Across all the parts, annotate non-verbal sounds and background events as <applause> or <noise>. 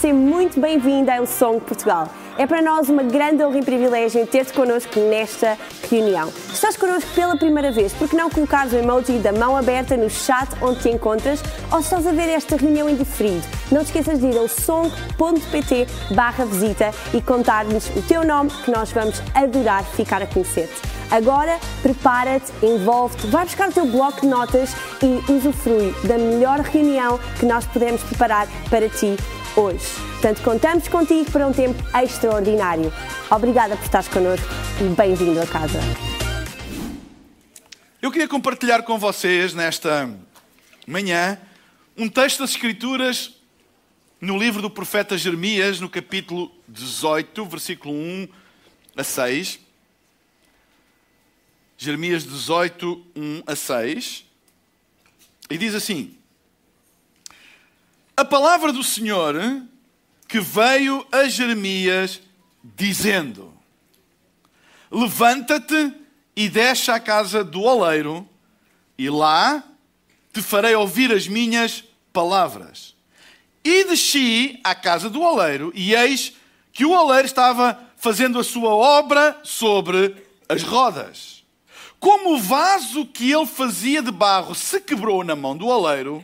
seja muito bem-vinda ao Som Portugal. É para nós uma grande honra e privilégio ter-te connosco nesta reunião. Estás connosco pela primeira vez, por que não colocares o emoji da mão aberta no chat onde te encontras ou estás a ver esta reunião em diferido, não te esqueças de ir ao som.pt barra visita e contar-nos o teu nome que nós vamos adorar ficar a conhecer-te. Agora, prepara-te, envolve-te, vai buscar o teu bloco de notas e usufrui da melhor reunião que nós podemos preparar para ti hoje. Portanto, contamos contigo para um tempo extraordinário. Obrigada por estares connosco e bem-vindo a casa. Eu queria compartilhar com vocês nesta manhã um texto das Escrituras no livro do profeta Jeremias, no capítulo 18, versículo 1 a 6. Jeremias 18, 1 a 6. E diz assim: A palavra do Senhor que veio a Jeremias dizendo: Levanta-te e desce à casa do oleiro, e lá te farei ouvir as minhas palavras. E desci à casa do oleiro, e eis que o oleiro estava fazendo a sua obra sobre as rodas. Como o vaso que ele fazia de barro se quebrou na mão do oleiro,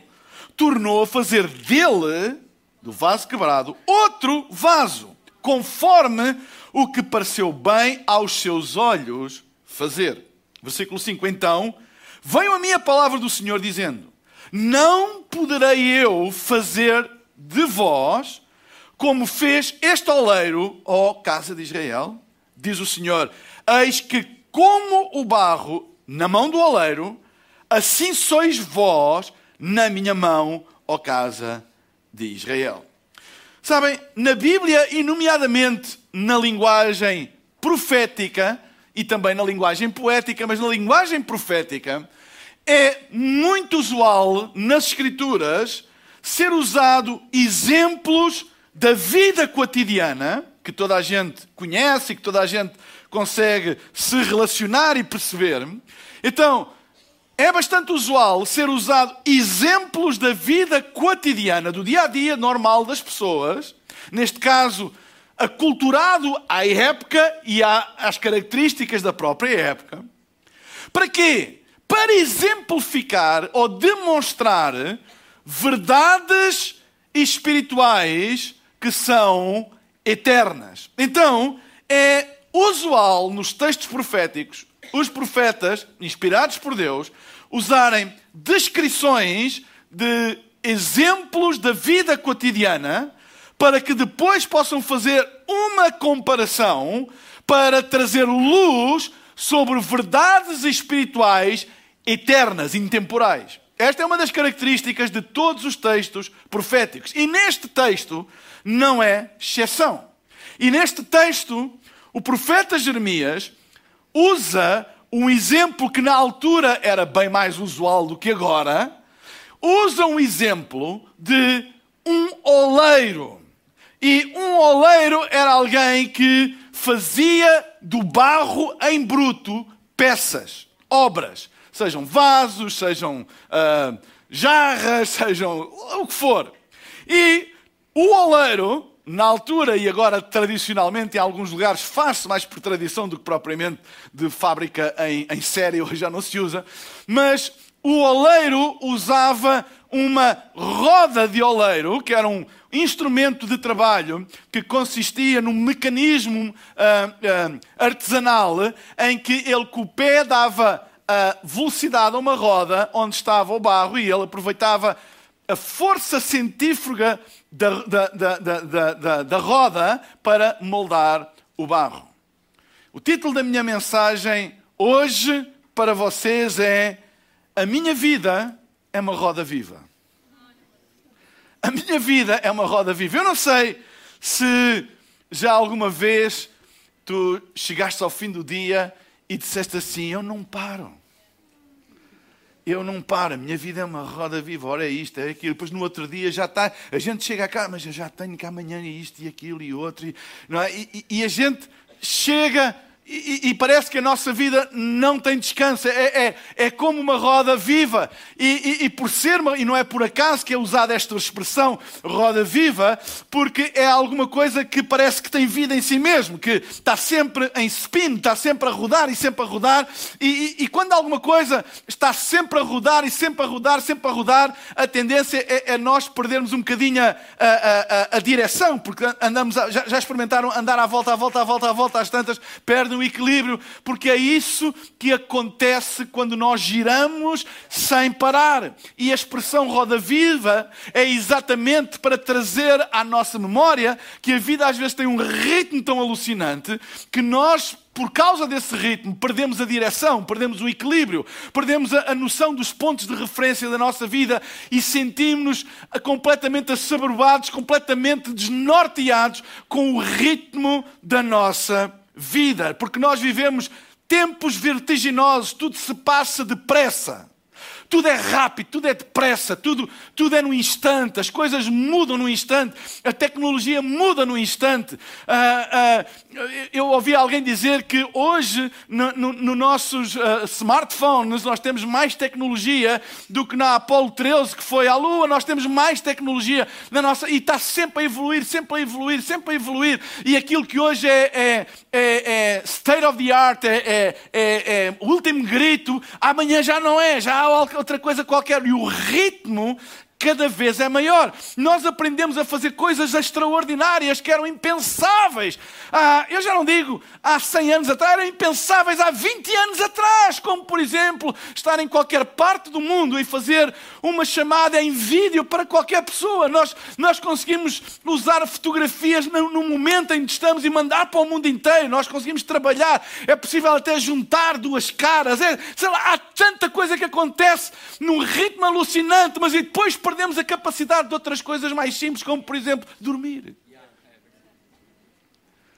tornou a fazer dele, do vaso quebrado, outro vaso, conforme o que pareceu bem aos seus olhos fazer. Versículo 5. Então, veio a minha palavra do Senhor dizendo: Não poderei eu fazer de vós como fez este oleiro, ó casa de Israel? Diz o Senhor: Eis que como o barro na mão do oleiro, assim sois vós na minha mão, ó casa de Israel. Sabem, na Bíblia, e nomeadamente na linguagem profética e também na linguagem poética, mas na linguagem profética, é muito usual nas Escrituras ser usado exemplos da vida cotidiana, que toda a gente conhece e que toda a gente consegue se relacionar e perceber. Então, é bastante usual ser usado exemplos da vida cotidiana, do dia a dia normal das pessoas, neste caso, aculturado à época e às características da própria época. Para quê? Para exemplificar ou demonstrar verdades espirituais que são eternas. Então, é usual nos textos proféticos os profetas, inspirados por Deus, usarem descrições de exemplos da vida cotidiana para que depois possam fazer uma comparação para trazer luz sobre verdades espirituais eternas, intemporais. Esta é uma das características de todos os textos proféticos. E neste texto não é exceção. E neste texto o profeta Jeremias usa um exemplo que na altura era bem mais usual do que agora, usa um exemplo de um oleiro. E um oleiro era alguém que fazia do barro em bruto peças, obras, sejam vasos, sejam uh, jarras, <laughs> sejam o que for. E o oleiro na altura e agora tradicionalmente em alguns lugares faz-se mais por tradição do que propriamente de fábrica em, em série, <laughs> hoje já não se usa, mas o oleiro usava uma roda de oleiro, que era um instrumento de trabalho que consistia num mecanismo uh, uh, artesanal em que ele com o pé dava a velocidade a uma roda onde estava o barro e ele aproveitava a força centífuga da, da, da, da, da roda para moldar o barro. O título da minha mensagem hoje para vocês é A minha vida é uma roda viva. A minha vida é uma roda viva. Eu não sei se já alguma vez tu chegaste ao fim do dia e disseste assim: Eu não paro eu não paro, a minha vida é uma roda viva, ora é isto, é aquilo. Depois no outro dia já está, a gente chega cá, mas eu já tenho que amanhã isto e aquilo e outro. E, é? e, e, e a gente chega e, e, parece que a nossa vida não tem descanso. É, é, é como uma roda viva. E, e, por ser, e não é por acaso que é usada esta expressão roda viva, porque é alguma coisa que parece que tem vida em si mesmo, que está sempre em spin, está sempre a rodar e sempre a rodar. E, quando alguma coisa está sempre a rodar e sempre a rodar, sempre a rodar, a tendência é, é nós perdermos um bocadinho a, a, a, a direção, porque andamos já, já experimentaram andar à volta, à volta, à volta, à volta, às tantas, perdem o equilíbrio, porque é isso que acontece quando nós giramos sem parar. E a expressão roda viva é exatamente para trazer à nossa memória que a vida às vezes tem um ritmo tão alucinante que nós por causa desse ritmo, perdemos a direção, perdemos o equilíbrio, perdemos a, noção dos pontos de referência da nossa vida e sentimos-nos completamente assoberbados, completamente desnorteados com o ritmo da nossa vida, porque nós vivemos tempos vertiginosos, tudo se passa depressa. Tudo é rápido, tudo é depressa, tudo, tudo é no instante, as coisas mudam no instante, a tecnologia muda no instante. Ah, ah, eu ouvi alguém dizer que hoje, nos no, no nossos ah, smartphones, nós temos mais tecnologia do que na Apollo 13, que foi à Lua, nós temos mais tecnologia na nossa. E está sempre a evoluir, sempre a evoluir, sempre a evoluir. E aquilo que hoje é, é, é, é state of the art, é, é, é, é último grito, amanhã já não é, já há outra coisa qualquer. E o ritmo cada vez é maior. Nós aprendemos a fazer coisas extraordinárias que eram impensáveis. Ah, eu já não digo há 100 anos atrás, eram impensáveis há 20 anos atrás, como por exemplo estar em qualquer parte do mundo e fazer uma chamada em vídeo para qualquer pessoa. Nós, nós conseguimos usar fotografias no, momento em que estamos e mandar para o mundo inteiro. Nós conseguimos trabalhar. É possível até juntar duas caras. É, sei lá, há tanta coisa que acontece num ritmo alucinante, mas depois perdemos a capacidade de outras coisas mais simples, como por exemplo dormir.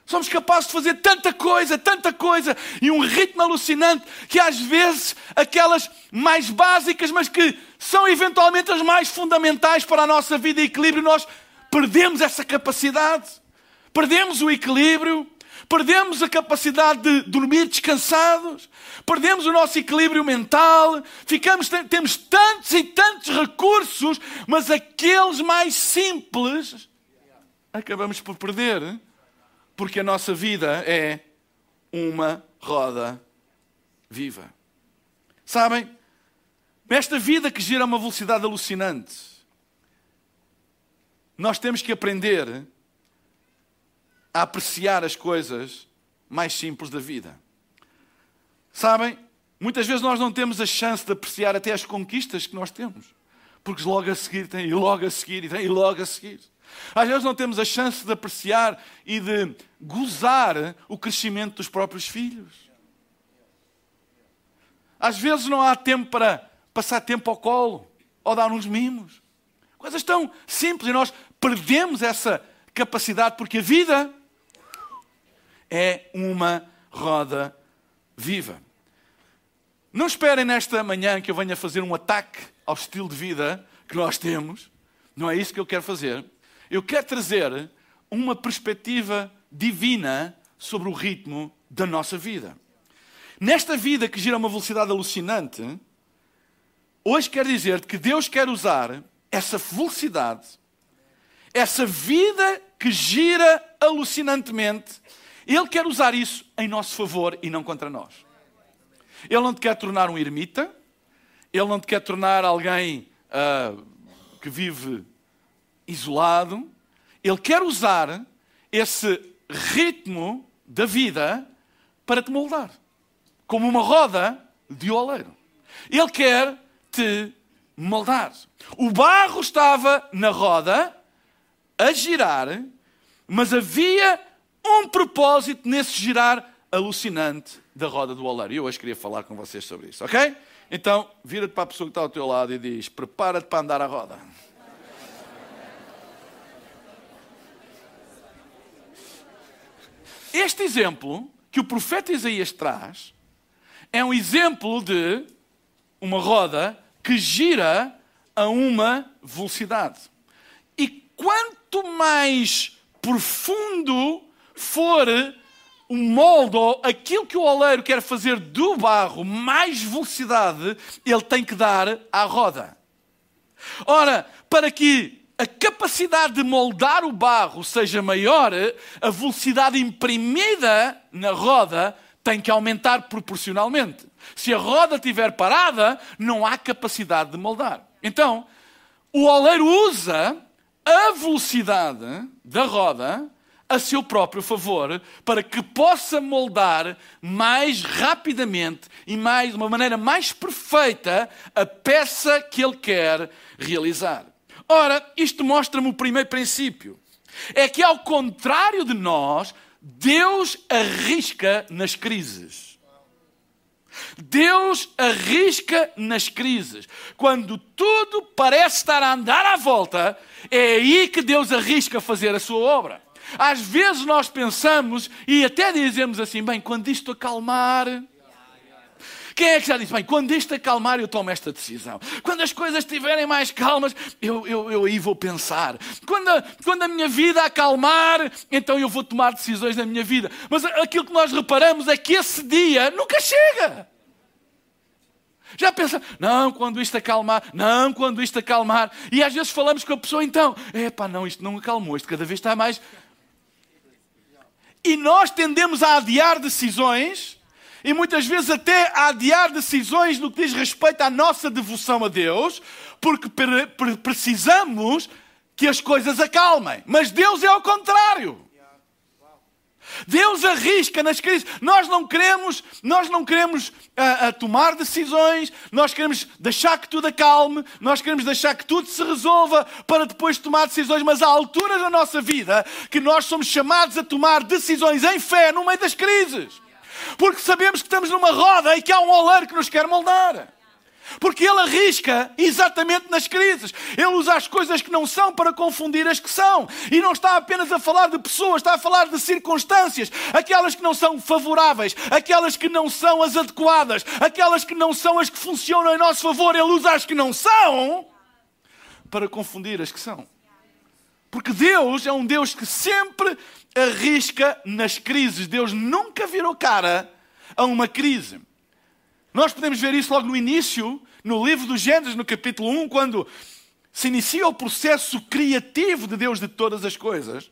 Somos capazes de fazer tanta coisa, tanta coisa, e um ritmo alucinante que às vezes aquelas mais básicas, mas que são eventualmente as mais fundamentais para a nossa vida e equilíbrio, nós perdemos essa capacidade, perdemos o equilíbrio, perdemos a capacidade de dormir descansados, perdemos o nosso equilíbrio mental, ficamos, temos tantos e tantos recursos, mas aqueles mais simples acabamos por perder, porque a nossa vida é uma roda viva. Sabem? Nesta vida que gira a uma velocidade alucinante, nós temos que aprender a apreciar as coisas mais simples da vida. Sabem, muitas vezes nós não temos a chance de apreciar até as conquistas que nós temos, porque logo a seguir tem, e logo a seguir, e tem, e logo a seguir. Às vezes não temos a chance de apreciar e de gozar o crescimento dos próprios filhos. Às vezes não há tempo para passar tempo ao colo ou dar uns mimos. Coisas tão simples e nós perdemos essa capacidade porque a vida é uma roda viva. Não esperem nesta manhã que eu venha fazer um ataque ao estilo de vida que nós temos. Não é isso que eu quero fazer. Eu quero trazer uma perspectiva divina sobre o ritmo da nossa vida. Nesta vida que gira a uma velocidade alucinante, hoje quero dizer que Deus quer usar essa velocidade, essa vida que gira alucinantemente, ele quer usar isso em nosso favor e não contra nós. Ele não te quer tornar um ermita, ele não te quer tornar alguém uh, que vive isolado. Ele quer usar esse ritmo da vida para te moldar, como uma roda de oleiro. Ele quer te moldar. O barro estava na roda a girar, mas havia um propósito nesse girar alucinante da roda do oleiro. E eu hoje queria falar com vocês sobre isso, ok? Então, vira-te para a pessoa que está ao teu lado e diz: prepara-te para andar a roda. Este exemplo que o profeta Isaías traz é um exemplo de uma roda que gira a uma velocidade. E quanto mais profundo for o molde ou aquilo que o oleiro quer fazer do barro, mais velocidade ele tem que dar à roda. Ora, para que a capacidade de moldar o barro seja maior, a velocidade imprimida na roda tem que aumentar proporcionalmente. Se a roda estiver parada, não há capacidade de moldar. Então, o oleiro usa a velocidade da roda a seu próprio favor, para que possa moldar mais rapidamente e mais, de uma maneira mais perfeita a peça que ele quer realizar. Ora, isto mostra-me o primeiro princípio. É que, ao contrário de nós, Deus arrisca nas crises. Deus arrisca nas crises. Quando tudo parece estar a andar à volta, é aí que Deus arrisca fazer a sua obra. Às vezes nós pensamos e até dizemos assim: bem, quando isto acalmar. Quem é que já disse, bem, quando isto acalmar eu tomo esta decisão. Quando as coisas estiverem mais calmas, eu, eu, eu aí vou pensar. Quando a, quando a minha vida acalmar, então eu vou tomar decisões na minha vida. Mas aquilo que nós reparamos é que esse dia nunca chega. Já pensa, não, quando isto acalmar, não, quando isto acalmar. E às vezes falamos com a pessoa, então, é pá, não, isto não acalmou, isto cada vez está mais. E nós tendemos a adiar decisões, e muitas vezes até a adiar decisões no que diz respeito à nossa devoção a Deus, porque precisamos que as coisas acalmem. Mas Deus é ao contrário. Deus arrisca nas crises. Nós não queremos, nós não queremos a, a tomar decisões, nós queremos deixar que tudo acalme, nós queremos deixar que tudo se resolva para depois tomar decisões, mas há alturas da nossa vida que nós somos chamados a tomar decisões em fé no meio das crises. Porque sabemos que estamos numa roda e que há um oleiro que nos quer moldar. Porque ele arrisca exatamente nas crises. Ele usa as coisas que não são para confundir as que são. E não está apenas a falar de pessoas, está a falar de circunstâncias. Aquelas que não são favoráveis, aquelas que não são as adequadas, aquelas que não são as que funcionam em nosso favor. Ele usa as que não são para confundir as que são. Porque Deus é um Deus que sempre arrisca nas crises. Deus nunca virou cara a uma crise. Nós podemos ver isso logo no início, no livro do Gênesis, no capítulo 1, quando se inicia o processo criativo de Deus de todas as coisas,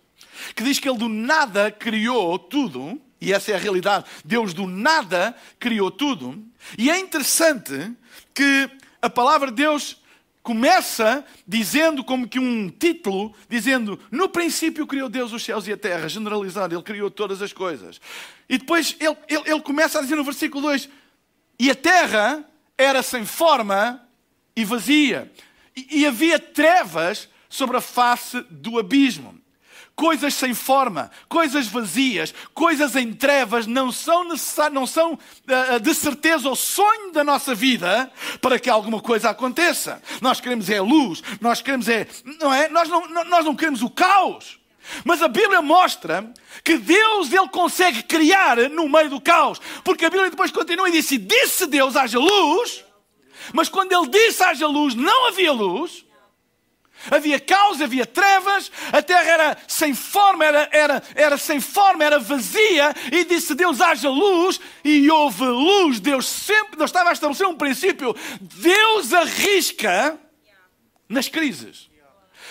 que diz que Ele do nada criou tudo, e essa é a realidade, Deus do nada criou tudo, e é interessante que a palavra de Deus começa dizendo como que um título, dizendo, no princípio criou Deus os céus e a terra, generalizado, Ele criou todas as coisas. E depois ele, ele, ele começa a dizer no versículo 2, e a terra era sem forma e vazia. E, e havia trevas sobre a face do abismo. Coisas sem forma, coisas vazias, coisas em trevas não são, não são uh, de certeza o sonho da nossa vida para que alguma coisa aconteça. Nós queremos é luz, nós queremos é. Não é? Nós não, nós não queremos o caos. Mas a Bíblia mostra que Deus ele consegue criar no meio do caos. Porque a Bíblia depois continua e disse: Disse Deus haja luz, mas quando ele disse haja luz, não havia luz. Havia caos, havia trevas, a terra era sem forma, era, era, era sem forma, era vazia, e disse Deus haja luz, e houve luz. Deus sempre, Deus estava a estabelecer um princípio. Deus arrisca nas crises.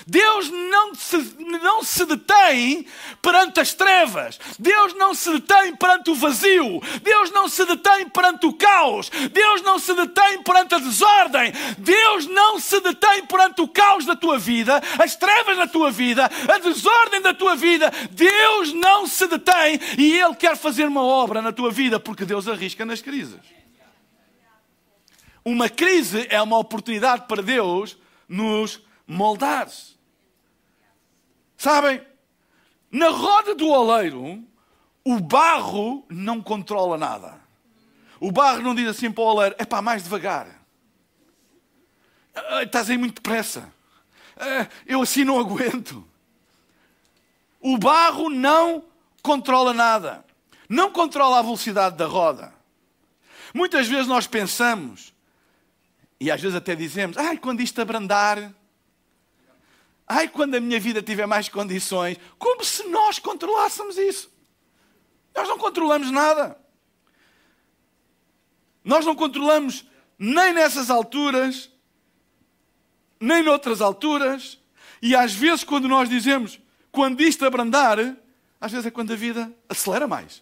Deus não se, não se detém perante as trevas. Deus não se detém perante o vazio. Deus não se detém perante o caos. Deus não se detém perante a desordem. Deus não se detém perante o caos da tua vida, as trevas da tua vida, a desordem da tua vida. Deus não se detém e Ele quer fazer uma obra na tua vida porque Deus arrisca nas crises. Uma crise é uma oportunidade para Deus nos moldar-se. Sabem, na roda do oleiro, o barro não controla nada. O barro não diz assim para o oleiro: é pá, mais devagar. Estás aí muito depressa. Eu assim não aguento. O barro não controla nada. Não controla a velocidade da roda. Muitas vezes nós pensamos, e às vezes até dizemos: ai, quando isto abrandar, Ai, quando a minha vida tiver mais condições, como se nós controlássemos isso. Nós não controlamos nada. Nós não controlamos nem nessas alturas, nem noutras alturas. E às vezes, quando nós dizemos, quando isto abrandar, às vezes é quando a vida acelera mais.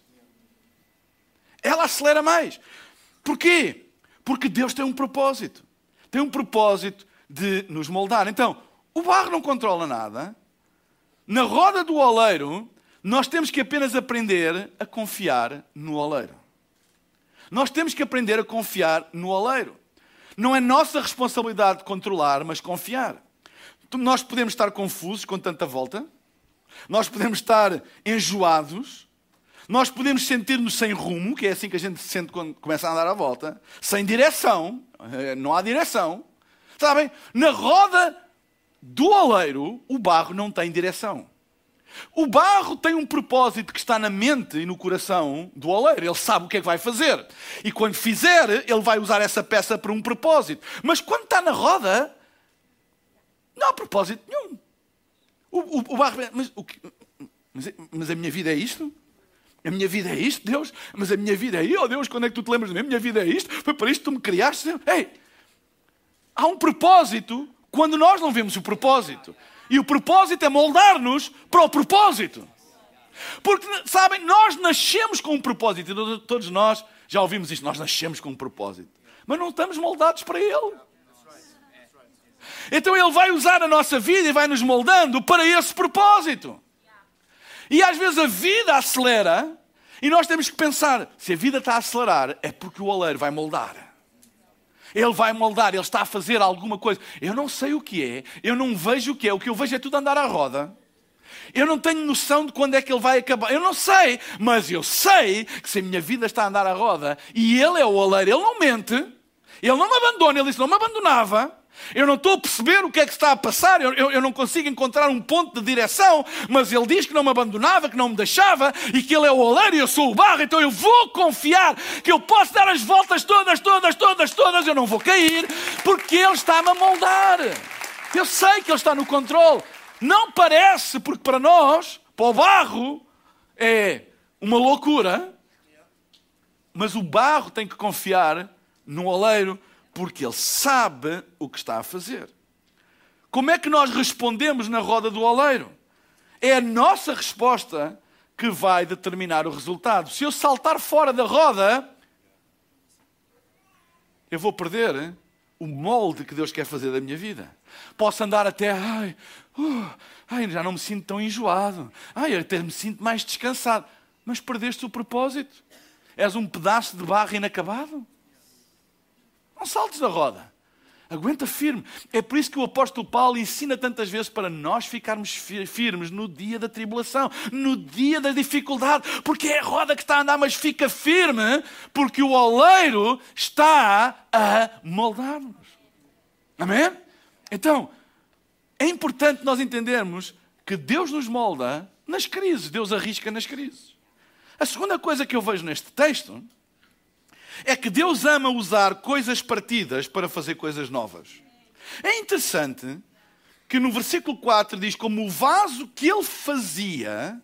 Ela acelera mais. Porquê? Porque Deus tem um propósito. Tem um propósito de nos moldar. Então, o barro não controla nada. Na roda do oleiro, nós temos que apenas aprender a confiar no oleiro. Nós temos que aprender a confiar no oleiro. Não é nossa responsabilidade controlar, mas confiar. Nós podemos estar confusos com tanta volta, nós podemos estar enjoados, nós podemos sentir-nos sem rumo, que é assim que a gente se sente quando começa a andar à volta, sem direção, eh, não há direção. Sabem? Na roda do oleiro, o barro não tem direção. O barro tem um propósito que está na mente e no coração do oleiro. Ele sabe o que é que vai fazer. E quando fizer, ele vai usar essa peça para um propósito. Mas quando está na roda, não há propósito nenhum. O, o, o barro. Mas, o, mas, mas, a minha vida é isto? A minha vida é isto, Deus? Mas a minha vida é isto? Oh Deus, quando é que tu te lembras de mim? A minha vida é isto? Foi para isto que tu me criaste? Ei! Há um propósito quando nós não vemos o propósito. E o propósito é moldar-nos para o propósito. Porque, sabem, nós nascemos com um propósito. Todos nós já ouvimos isto. Nós nascemos com um propósito. Mas não estamos moldados para ele. Então ele vai usar a nossa vida e vai nos moldando para esse propósito. E às vezes a vida acelera e nós temos que pensar: se a vida está a acelerar, é porque o oleiro vai moldar. Ele vai moldar, Ele está a fazer alguma coisa. Eu não sei o que é, eu não vejo o que é, o que eu vejo é tudo andar à roda. Eu não tenho noção de quando é que ele vai acabar. Eu não sei, mas eu sei que se a minha vida está a andar à roda e ele é o oleiro, ele não mente, ele não me abandona, ele disse: não me abandonava. Eu não estou a perceber o que é que está a passar, eu, eu, eu, não consigo encontrar um ponto de direção, mas ele diz que não me abandonava, que não me deixava e que ele é o oleiro e eu sou o barro, então eu vou confiar que eu posso dar as voltas todas, todas, todas, todas, eu não vou cair, porque ele está-me a moldar. Eu sei que ele está no controle. Não parece, porque para nós, para o barro, é uma loucura, mas o barro tem que confiar no oleiro porque ele sabe o que está a fazer. Como é que nós respondemos na roda do oleiro? É a nossa resposta que vai determinar o resultado. Se eu saltar fora da roda, eu vou perder o molde que Deus quer fazer da minha vida. Posso andar até, ai, uh, ai, já não me sinto tão enjoado, ai, até me sinto mais descansado. Mas perdeste o propósito. És um pedaço de barro inacabado. Não saltes da roda. Aguenta firme. É por isso que o apóstolo Paulo ensina tantas vezes para nós ficarmos firmes no dia da tribulação, no dia da dificuldade, porque é a roda que está a andar, mas fica firme, porque o oleiro está a moldar-nos. Amém? Então, é importante nós entendermos que Deus nos molda nas crises, Deus arrisca nas crises. A segunda coisa que eu vejo neste texto é que Deus ama usar coisas partidas para fazer coisas novas. É interessante que no versículo 4 diz: Como o vaso que ele fazia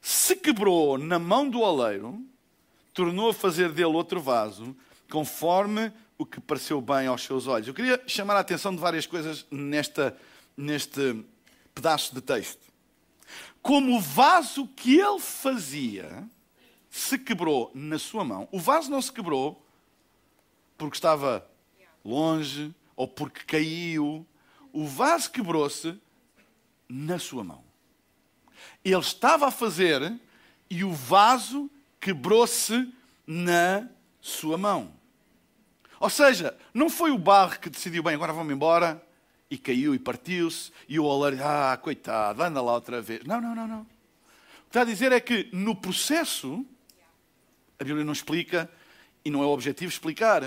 se quebrou na mão do oleiro, tornou a fazer dele outro vaso, conforme o que pareceu bem aos seus olhos. Eu queria chamar a atenção de várias coisas nesta, neste pedaço de texto. Como o vaso que ele fazia se quebrou na sua mão, o vaso não se quebrou porque estava longe ou porque caiu. O vaso quebrou-se na sua mão. Ele estava a fazer e o vaso quebrou-se na sua mão. Ou seja, não foi o barro que decidiu, bem, agora vamos embora, e caiu e partiu-se, e o oleiro, ah, coitado, anda lá outra vez. Não, não, não, não. O que está a dizer é que no processo a Bíblia não explica e não é o objetivo explicar.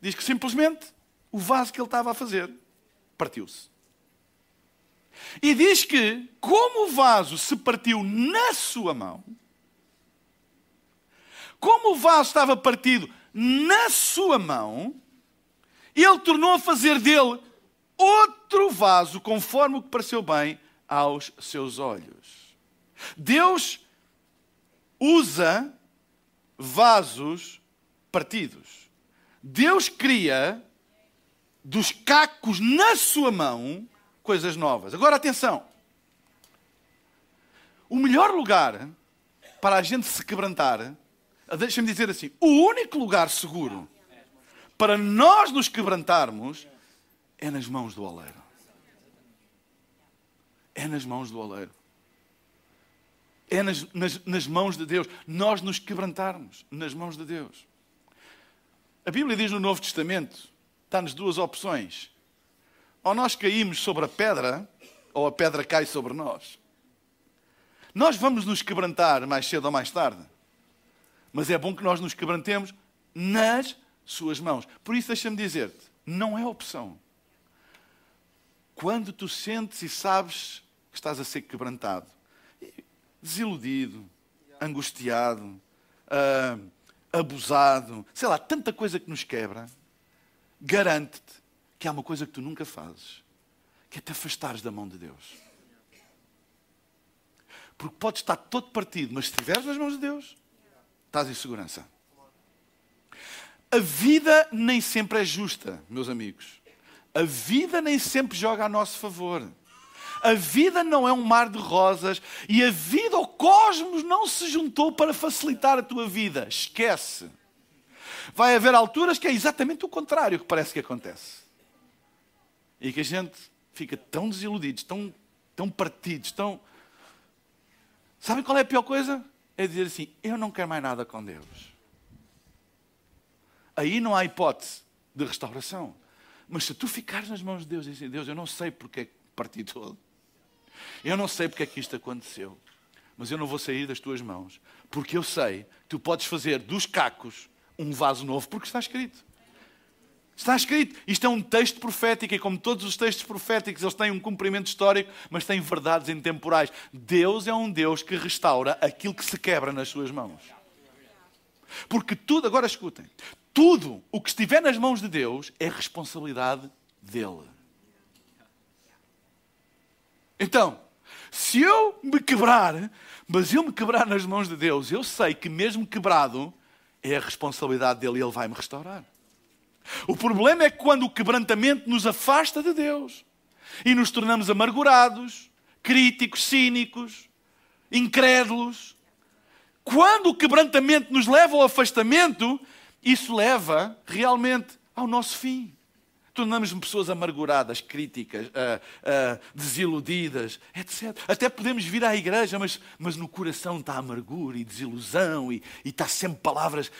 Diz que simplesmente o vaso que ele estava a fazer partiu-se. E diz que, como o vaso se partiu na sua mão, como o vaso estava partido na sua mão, ele tornou a fazer dele outro vaso, conforme o que pareceu bem aos seus olhos. Deus usa vasos partidos. Deus cria dos cacos na sua mão coisas novas. Agora atenção. O melhor lugar para a gente se quebrantar, deixa-me dizer assim, o único lugar seguro para nós nos quebrantarmos é nas mãos do oleiro. É nas mãos do oleiro. É nas, nas, nas mãos de Deus. Nós nos quebrantarmos nas mãos de Deus. A Bíblia diz no Novo Testamento, está-nos duas opções. Ou nós caímos sobre a pedra, ou a pedra cai sobre nós. Nós vamos nos quebrantar mais cedo ou mais tarde. Mas é bom que nós nos quebrantemos nas suas mãos. Por isso, deixa-me dizer-te: não é opção. Quando tu sentes e sabes que estás a ser quebrantado, desiludido, angustiado, uh, abusado, sei lá, tanta coisa que nos quebra, garante-te que há uma coisa que tu nunca fazes, que é te afastares da mão de Deus. Porque podes estar todo partido, mas se estiveres nas mãos de Deus, estás em segurança. A vida nem sempre é justa, meus amigos. A vida nem sempre joga a nosso favor. A vida não é um mar de rosas e a vida, o cosmos, não se juntou para facilitar a tua vida. Esquece. Vai haver alturas que é exatamente o contrário que parece que acontece. E que a gente fica tão desiludidos, tão, tão partidos, tão Sabe qual é a pior coisa? É dizer assim: eu não quero mais nada com Deus. Aí não há hipótese de restauração. Mas se tu ficares nas mãos de Deus e dizer: Deus, eu não sei porque é que parti todo. Eu não sei porque é que isto aconteceu. Mas eu não vou sair das tuas mãos. Porque eu sei que tu podes fazer dos cacos um vaso novo, porque está escrito. Está escrito. Isto é um texto profético e, como todos os textos proféticos, eles têm um cumprimento histórico, mas têm verdades intemporais. Deus é um Deus que restaura aquilo que se quebra nas suas mãos. Porque tudo, agora escutem, tudo o que estiver nas mãos de Deus é responsabilidade dele. Então, se eu me quebrar, mas eu me quebrar nas mãos de Deus, eu sei que mesmo quebrado, é a responsabilidade dele e ele vai me restaurar. O problema é quando o quebrantamento nos afasta de Deus e nos tornamos amargurados, críticos, cínicos, incrédulos, quando o quebrantamento nos leva ao afastamento, isso leva realmente ao nosso fim. Tornamos-nos pessoas amarguradas, críticas, uh, uh, desiludidas, etc. Até podemos vir à igreja, mas, mas no coração está amargura e desilusão e, e está sempre palavras.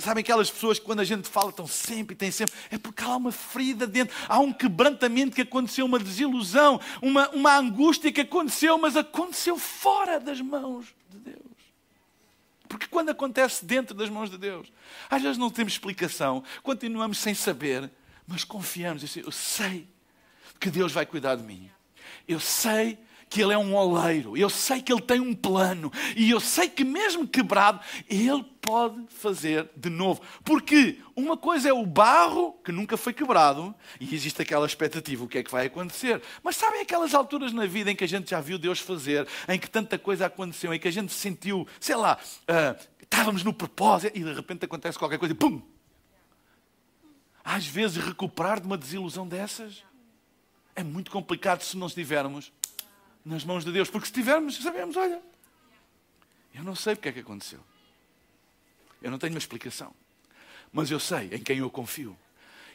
Sabem aquelas pessoas que quando a gente fala estão sempre e têm sempre. É porque há uma ferida dentro, há um quebrantamento que aconteceu, uma desilusão, uma, uma angústia que aconteceu, mas aconteceu fora das mãos de Deus. Porque quando acontece dentro das mãos de Deus, às vezes não temos explicação, continuamos sem saber mas confiamos. Eu sei que Deus vai cuidar de mim. Eu sei que Ele é um oleiro. Eu sei que Ele tem um plano. E eu sei que, mesmo quebrado, Ele pode fazer de novo. Porque uma coisa é o barro que nunca foi quebrado e existe aquela expectativa: o que é que vai acontecer? Mas sabem aquelas alturas na vida em que a gente já viu Deus fazer, em que tanta coisa aconteceu, em que a gente sentiu, sei lá, uh, estávamos no propósito e de repente acontece qualquer coisa e pum! Às vezes recuperar de uma desilusão dessas é muito complicado se não estivermos nas mãos de Deus. Porque se estivermos, sabemos, olha, eu não sei o que é que aconteceu. Eu não tenho uma explicação. Mas eu sei em quem eu confio.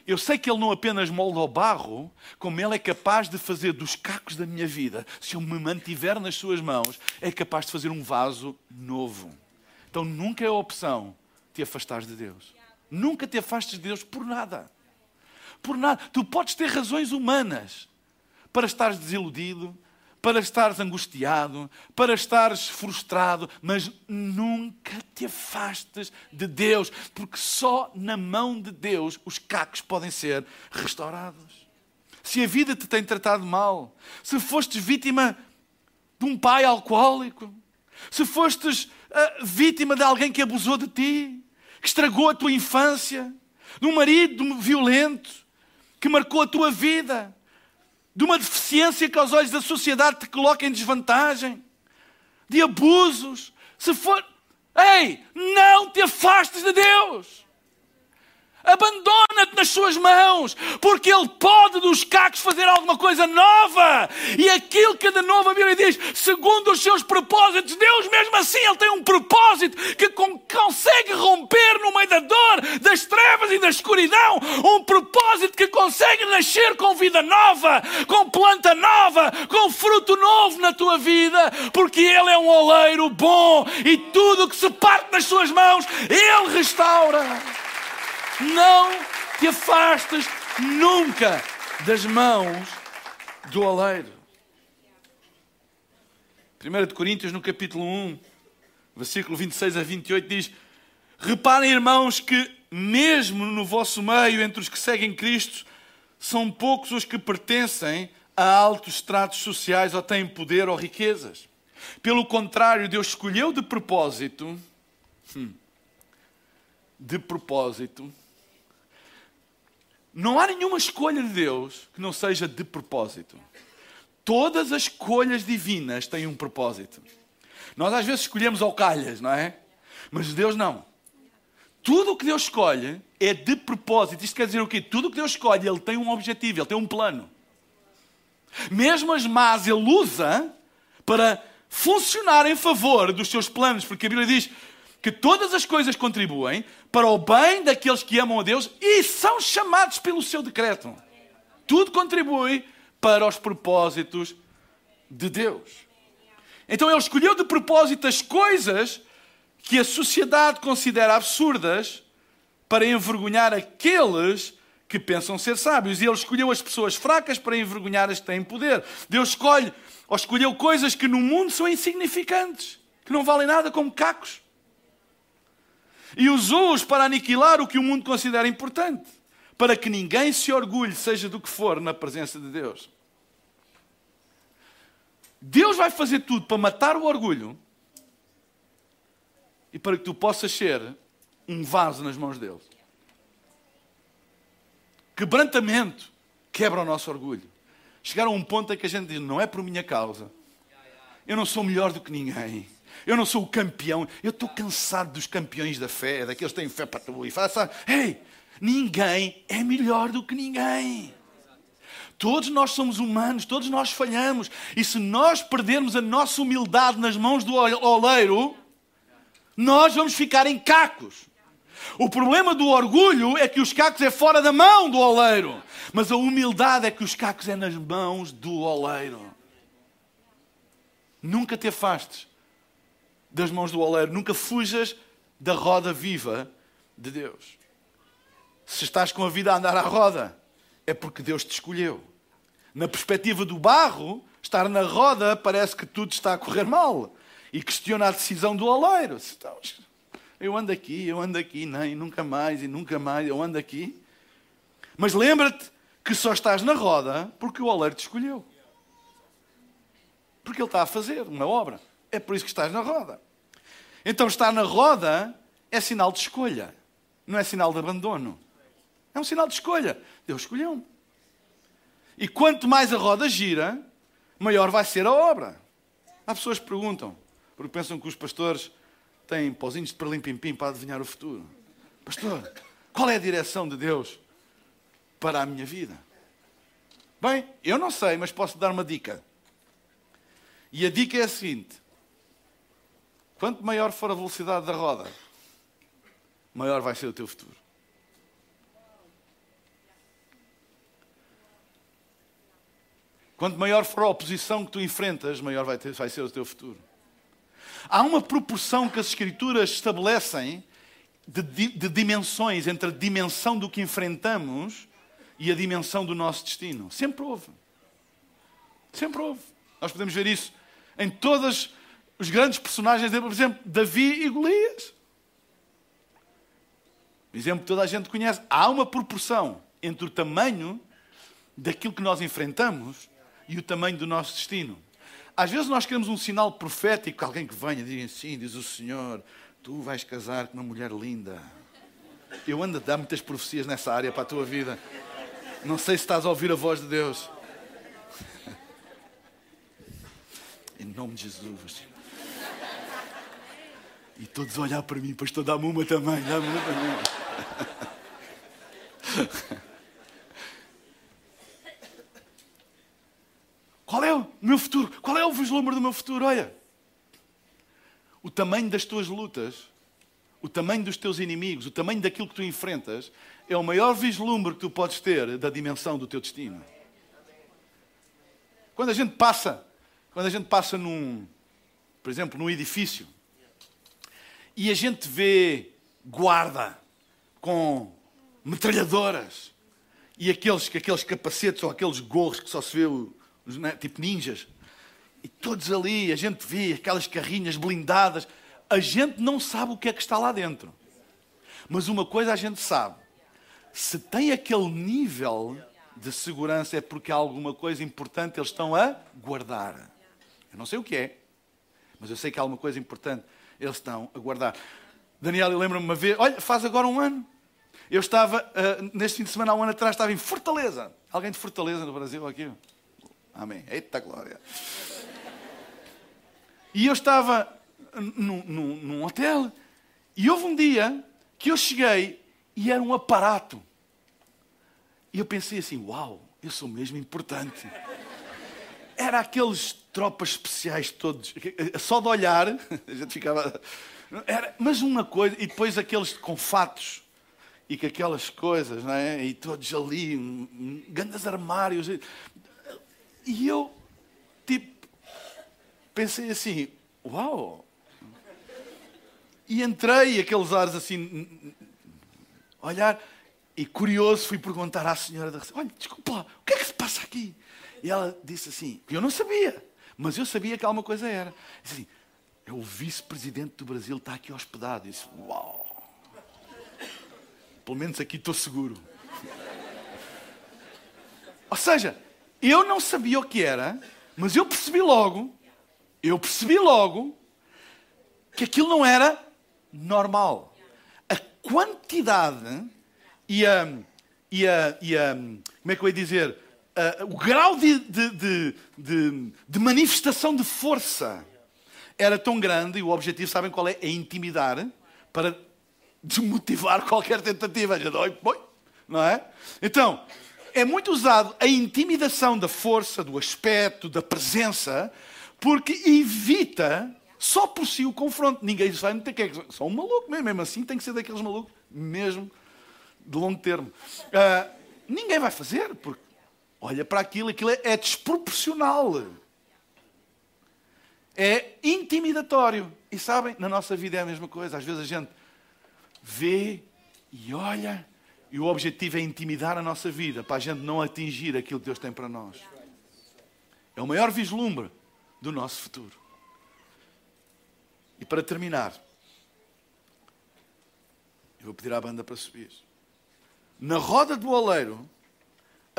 Eu sei que Ele não apenas molda o barro, como Ele é capaz de fazer dos cacos da minha vida, se eu me mantiver nas Suas mãos, é capaz de fazer um vaso novo. Então nunca é opção te afastar de Deus. Nunca te afastes de Deus por nada. Por nada. Tu podes ter razões humanas para estares desiludido, para estares angustiado, para estares frustrado, mas nunca te afastes de Deus, porque só na mão de Deus os cacos podem ser restaurados. Se a vida te tem tratado mal, se fostes vítima de um pai alcoólico, se fostes uh, vítima de alguém que abusou de ti, que estragou a tua infância, de um marido violento que marcou a tua vida, de uma deficiência que aos olhos da sociedade te coloca em desvantagem, de abusos. Se for, Ei, não te afastes de Deus. Abandona-te nas suas mãos, porque Ele pode dos cacos fazer alguma coisa nova. E aquilo que de novo a Bíblia diz, segundo os seus propósitos, Deus mesmo assim Ele tem um propósito que consegue romper no meio da dor, das trevas e da escuridão. Um propósito que consegue nascer com vida nova, com planta nova, com fruto novo na tua vida, porque Ele é um oleiro bom e tudo que se parte das suas mãos, Ele restaura. Não te afastes nunca das mãos do oleiro. 1 de Coríntios, no capítulo 1, versículo 26 a 28, diz: Reparem, irmãos, que mesmo no vosso meio, entre os que seguem Cristo, são poucos os que pertencem a altos estratos sociais ou têm poder ou riquezas. Pelo contrário, Deus escolheu de propósito, hum, de propósito, não há nenhuma escolha de Deus que não seja de propósito. Todas as escolhas divinas têm um propósito. Nós às vezes escolhemos ao calhas, não é? Mas Deus não. Tudo o que Deus escolhe é de propósito. Isto quer dizer o quê? Tudo o que Deus escolhe, Ele tem um objetivo, Ele tem um plano. Mesmo as más, Ele usa para funcionar em favor dos seus planos, porque a Bíblia diz que todas as coisas contribuem para o bem daqueles que amam a Deus e são chamados pelo seu decreto. Tudo contribui para os propósitos de Deus. Então ele escolheu de propósito as coisas que a sociedade considera absurdas para envergonhar aqueles que pensam ser sábios. E ele escolheu as pessoas fracas para envergonhar as que têm poder. Deus escolhe, ou escolheu coisas que no mundo são insignificantes, que não valem nada como cacos e usou-os para aniquilar o que o mundo considera importante, para que ninguém se orgulhe, seja do que for, na presença de Deus. Deus vai fazer tudo para matar o orgulho e para que tu possas ser um vaso nas mãos dele. Quebrantamento quebra o nosso orgulho. Chegar a um ponto em que a gente diz: não é por minha causa, eu não sou melhor do que ninguém. Eu não sou o campeão. Eu estou cansado dos campeões da fé, daqueles que têm fé para tu e faça. Ei, ninguém é melhor do que ninguém. Todos nós somos humanos, todos nós falhamos. E se nós perdermos a nossa humildade nas mãos do oleiro, nós vamos ficar em cacos. O problema do orgulho é que os cacos é fora da mão do oleiro. Mas a humildade é que os cacos é nas mãos do oleiro. Nunca te afastes das mãos do oleiro. Nunca fujas da roda viva de Deus. Se estás com a vida a andar à roda, é porque Deus te escolheu. Na perspectiva do barro, estar na roda parece que tudo está a correr mal e questiona a decisão do oleiro. Eu ando aqui, eu ando aqui, nem nunca mais e nunca mais, eu ando aqui. Mas lembra-te que só estás na roda porque o oleiro te escolheu. Porque ele está a fazer uma obra. É por isso que estás na roda. Então estar na roda é sinal de escolha, não é sinal de abandono. É um sinal de escolha. Deus escolheu-me. E quanto mais a roda gira, maior vai ser a obra. Há pessoas que perguntam, porque pensam que os pastores têm pozinhos de perlim-pim-pim para adivinhar o futuro. Pastor, qual é a direção de Deus para a minha vida? Bem, eu não sei, mas posso dar uma dica. E a dica é a seguinte: Quanto maior for a velocidade da roda, maior vai ser o teu futuro. Quanto maior for a oposição que tu enfrentas, maior vai, ter, vai ser o teu futuro. Há uma proporção que as Escrituras estabelecem de, de, dimensões entre a dimensão do que enfrentamos e a dimensão do nosso destino. Sempre houve. Sempre houve. Nós podemos ver isso em todas os grandes personagens, por exemplo, Davi e Golias. Exemplo que toda a gente conhece. Há uma proporção entre o tamanho daquilo que nós enfrentamos e o tamanho do nosso destino. Às vezes nós queremos um sinal profético, alguém que venha e diga assim, diz o Senhor, tu vais casar com uma mulher linda. Eu ando a dar muitas profecias nessa área para a tua vida. Não sei se estás a ouvir a voz de Deus. <laughs> em nome de Jesus. E todos a olhar para mim, pastor, dá-me uma também, dá-me uma também. <laughs> Qual é o meu futuro? Qual é o vislumbre do meu futuro? Olha, o tamanho das tuas lutas, o tamanho dos teus inimigos, o tamanho daquilo que tu enfrentas, é o maior vislumbre que tu podes ter da dimensão do teu destino. Quando a gente passa, quando a gente passa num, por exemplo, num edifício, e a gente vê guarda com metralhadoras e aqueles, aqueles capacetes ou aqueles gorros que só se vê né, tipo ninjas. E todos ali, a gente vê aquelas carrinhas blindadas. A gente não sabe o que é que está lá dentro. Mas uma coisa a gente sabe: se tem aquele nível de segurança, é porque há alguma coisa importante eles estão a guardar. Eu não sei o que é, mas eu sei que há alguma coisa importante eles estão a guardar. Daniel, eu lembro-me uma vez, olha, faz agora um ano. Eu estava, uh, neste fim de semana, há um ano atrás, estava em Fortaleza. Alguém de Fortaleza no Brasil aqui? Amém. Eita glória. E eu estava num, num, num hotel e houve um dia que eu cheguei e era um aparato. E eu pensei assim: uau, eu sou mesmo importante. Era aqueles tropas especiais todos, só de olhar, a gente ficava. Era, mas uma coisa, e depois aqueles com fatos e com aquelas coisas, não é? E todos ali, grandes armários. E eu, tipo, pensei assim: uau! E entrei, aqueles ares assim, olhar, e curioso fui perguntar à senhora da Olha, desculpa o que é que se passa aqui? E ela disse assim: eu não sabia, mas eu sabia que alguma coisa era. Disse assim: é o vice-presidente do Brasil, está aqui hospedado. E disse: uau! Pelo menos aqui estou seguro. Ou seja, eu não sabia o que era, mas eu percebi logo, eu percebi logo que aquilo não era normal. A quantidade e a, e a, e a como é que eu ia dizer, o grau de, de, de, de, manifestação de força era tão grande e o objetivo, sabem qual é? É intimidar para desmotivar qualquer tentativa. Não é? Então, é muito usado a intimidação da força, do aspecto, da presença, porque evita só por si o confronto. Ninguém vai meter que é só um maluco mesmo, mesmo assim tem que ser daqueles malucos, mesmo de longo termo. Uh, ninguém vai fazer, porque olha para aquilo, aquilo é, é desproporcional. É intimidatório. E sabem, na nossa vida é a mesma coisa. Às vezes a gente vê e olha e o objetivo é intimidar a nossa vida para a gente não atingir aquilo que Deus tem para nós. É o maior vislumbre do nosso futuro. E para terminar, eu vou pedir à banda para subir. Na roda do oleiro,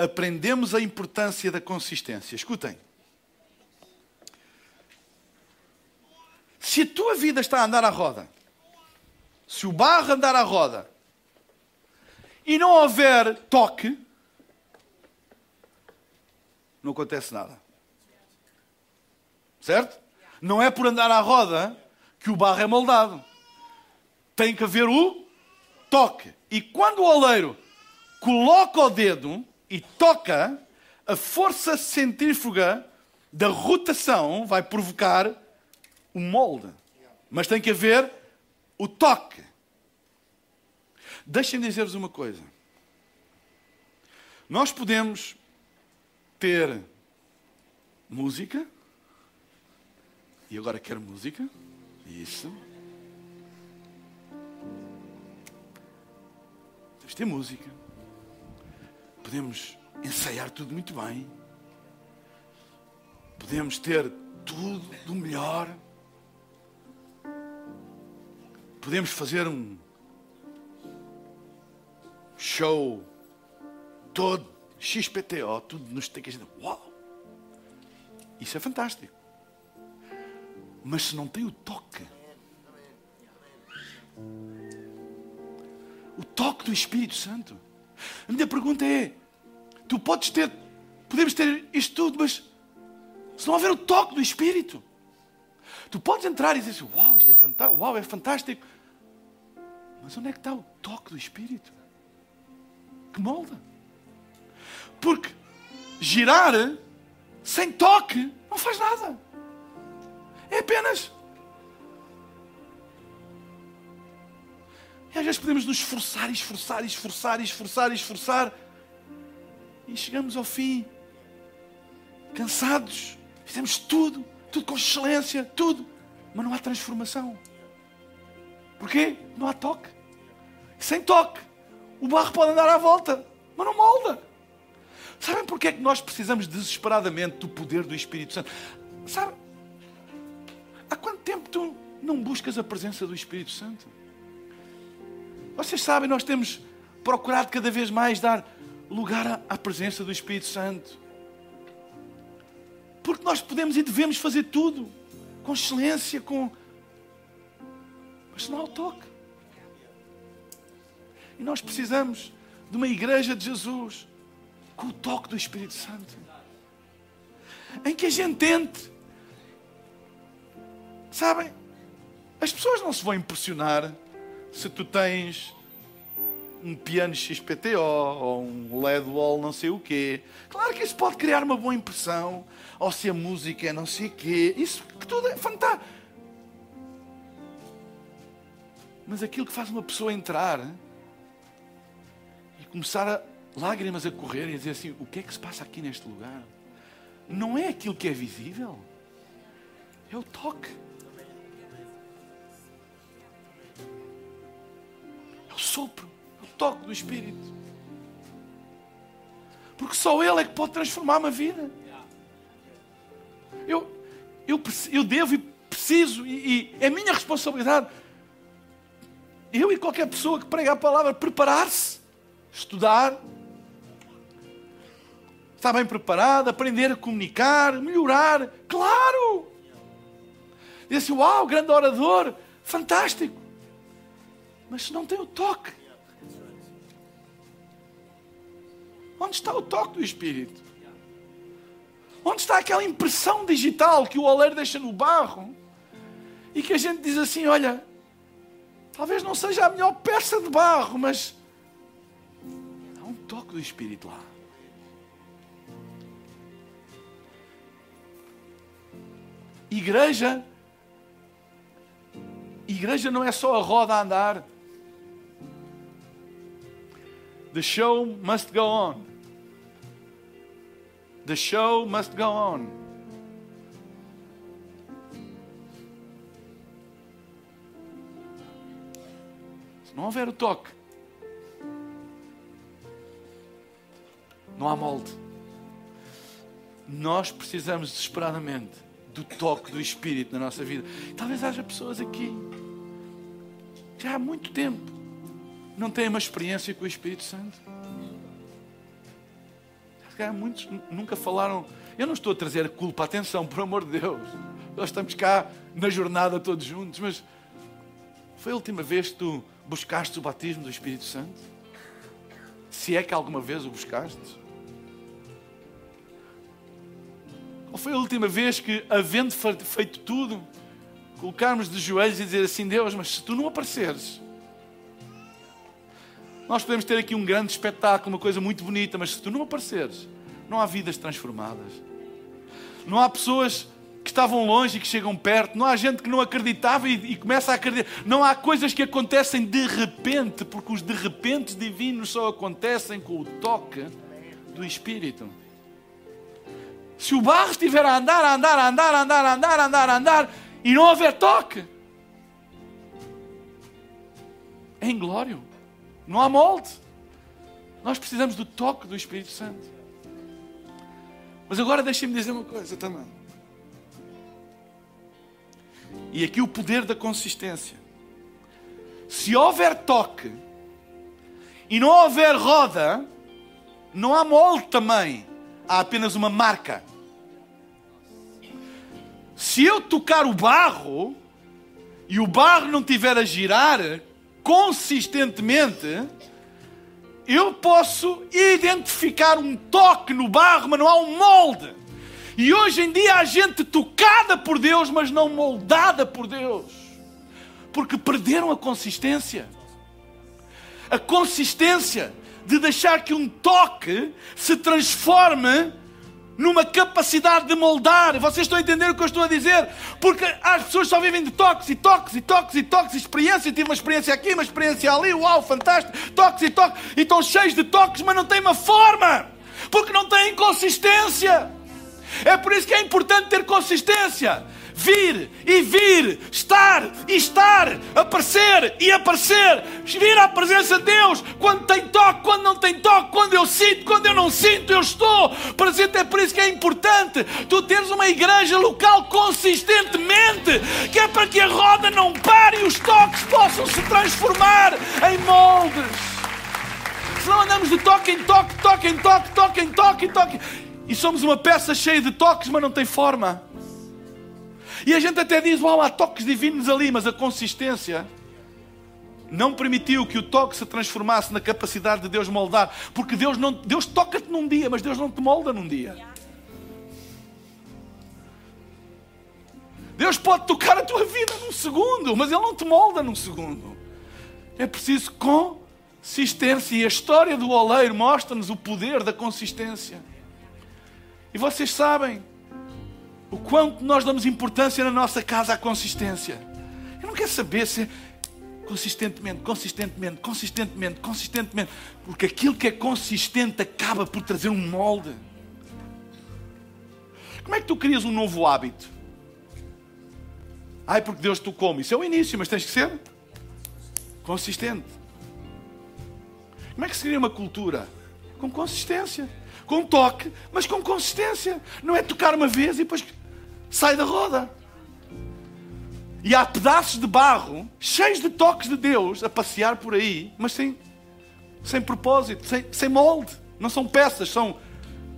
aprendemos a importância da consistência. Escutem. Se a tua vida está a andar à roda, se o barro andar à roda, e não houver toque, não acontece nada. Certo? Não é por andar à roda que o barro é moldado. Tem que haver o toque. E quando o oleiro coloca o dedo e toca, a força centrífuga da rotação vai provocar o molde. Mas tem que haver o toque. Deixem-me dizer-vos uma coisa. Nós podemos ter música. E agora quero música. Isso. Podemos ter música. Podemos ensaiar tudo muito bem. Podemos ter tudo do melhor. Podemos fazer um show todo, XPTO, tudo nos tem que gente. Uau! Isso é fantástico. Mas se não tem o toque, o toque do Espírito Santo, a minha pergunta é: tu podes ter, podemos ter isto tudo, mas se não houver o toque do Espírito, Tu podes entrar e dizer assim, uau, isto é fantástico, uau, é fantástico. Mas onde é que está o toque do Espírito? Que molda. Porque girar sem toque não faz nada. É apenas. E às vezes podemos nos esforçar, esforçar, esforçar, esforçar, esforçar. E chegamos ao fim, cansados. Fizemos tudo, tudo com excelência, tudo. Mas não há transformação. Porquê? Não há toque. Sem toque, o barro pode andar à volta, mas não molda. Sabem porquê é que nós precisamos desesperadamente do poder do Espírito Santo? Sabe? Há quanto tempo tu não buscas a presença do Espírito Santo? Vocês sabem, nós temos procurado cada vez mais dar lugar à presença do Espírito Santo. Porque nós podemos e devemos fazer tudo com excelência, com. Mas não há o toque. E nós precisamos de uma igreja de Jesus com o toque do Espírito Santo. Em que a gente tente. Sabem? As pessoas não se vão impressionar se tu tens um piano XPTO ou um LED wall não sei o quê. Claro que isso pode criar uma boa impressão. Ou se a música é não sei o quê. Isso tudo é fantástico. Mas aquilo que faz uma pessoa entrar e começar a lágrimas a correr e a dizer assim: o que é que se passa aqui neste lugar? Não é aquilo que é visível, é o toque. É o sopro, toque do Espírito. Porque só Ele é que pode transformar uma vida. Eu, eu, eu devo e preciso, e, e é minha responsabilidade. Eu e qualquer pessoa que prega a palavra, preparar-se, estudar, estar bem preparado, aprender a comunicar, melhorar. Claro! Assim: Uau, grande orador, fantástico. Mas se não tem o toque, onde está o toque do Espírito? Onde está aquela impressão digital que o oleiro deixa no barro e que a gente diz assim: olha, talvez não seja a melhor peça de barro, mas há um toque do Espírito lá. Igreja, igreja não é só a roda a andar. The show must go on. The show must go on. Se não houver o toque, não há molde. Nós precisamos desesperadamente do toque do Espírito na nossa vida. Talvez haja pessoas aqui que há muito tempo não têm uma experiência com o Espírito Santo. Há muitos nunca falaram. Eu não estou a trazer a culpa, atenção, por amor de Deus. Nós estamos cá na jornada todos juntos, mas foi a última vez que tu buscaste o batismo do Espírito Santo? Se é que alguma vez o buscaste? Ou foi a última vez que, havendo feito tudo, colocarmos de joelhos e dizer assim: Deus, mas se tu não apareceres, nós podemos ter aqui um grande espetáculo, uma coisa muito bonita, mas se tu não apareceres, não há vidas transformadas. Não há pessoas que estavam longe e que chegam perto. Não há gente que não acreditava e, e começa a acreditar. Não há coisas que acontecem de repente, porque os de repente divinos só acontecem com o toque do Espírito. Se o barro estiver a andar, a andar, a andar, a andar, a andar, a andar, a andar, e não houver toque, é inglório. Não há molde. Nós precisamos do toque do Espírito Santo. Mas agora deixem-me dizer uma coisa também. E aqui o poder da consistência. Se houver toque e não houver roda, não há molde também. Há apenas uma marca. Se eu tocar o barro e o barro não tiver a girar, consistentemente, eu posso identificar um toque no barro, mas não há um molde. E hoje em dia há gente tocada por Deus, mas não moldada por Deus. Porque perderam a consistência. A consistência de deixar que um toque se transforme numa capacidade de moldar. Vocês estão a entender o que eu estou a dizer? Porque as pessoas só vivem de toques e toques e toques e toques, experiência. Tive uma experiência aqui, uma experiência ali, uau, fantástico, toques e toques, e estão cheios de toques, mas não têm uma forma, porque não têm consistência. É por isso que é importante ter consistência vir e vir, estar e estar, aparecer e aparecer, vir à presença de Deus quando tem toque, quando não tem toque, quando eu sinto, quando eu não sinto, eu estou presente. É por isso que é importante tu teres uma igreja local consistentemente, que é para que a roda não pare e os toques possam se transformar em moldes. Senão andamos de toque em toque, toque em toque, toque em toque, toque. E somos uma peça cheia de toques, mas não tem forma. E a gente até diz: Uau, há toques divinos ali, mas a consistência não permitiu que o toque se transformasse na capacidade de Deus moldar, porque Deus não Deus toca-te num dia, mas Deus não te molda num dia. Deus pode tocar a tua vida num segundo, mas Ele não te molda num segundo. É preciso consistência e a história do oleiro mostra-nos o poder da consistência. E vocês sabem, o quanto nós damos importância na nossa casa à consistência. Eu não quero saber se é consistentemente, consistentemente, consistentemente, consistentemente, porque aquilo que é consistente acaba por trazer um molde. Como é que tu crias um novo hábito? Ai, porque Deus tocou-me. Isso é o início, mas tens que ser consistente. Como é que se cria uma cultura? Com consistência. Com toque, mas com consistência. Não é tocar uma vez e depois sai da roda. E há pedaços de barro cheios de toques de Deus a passear por aí, mas sem, sem propósito, sem, sem molde. Não são peças, são,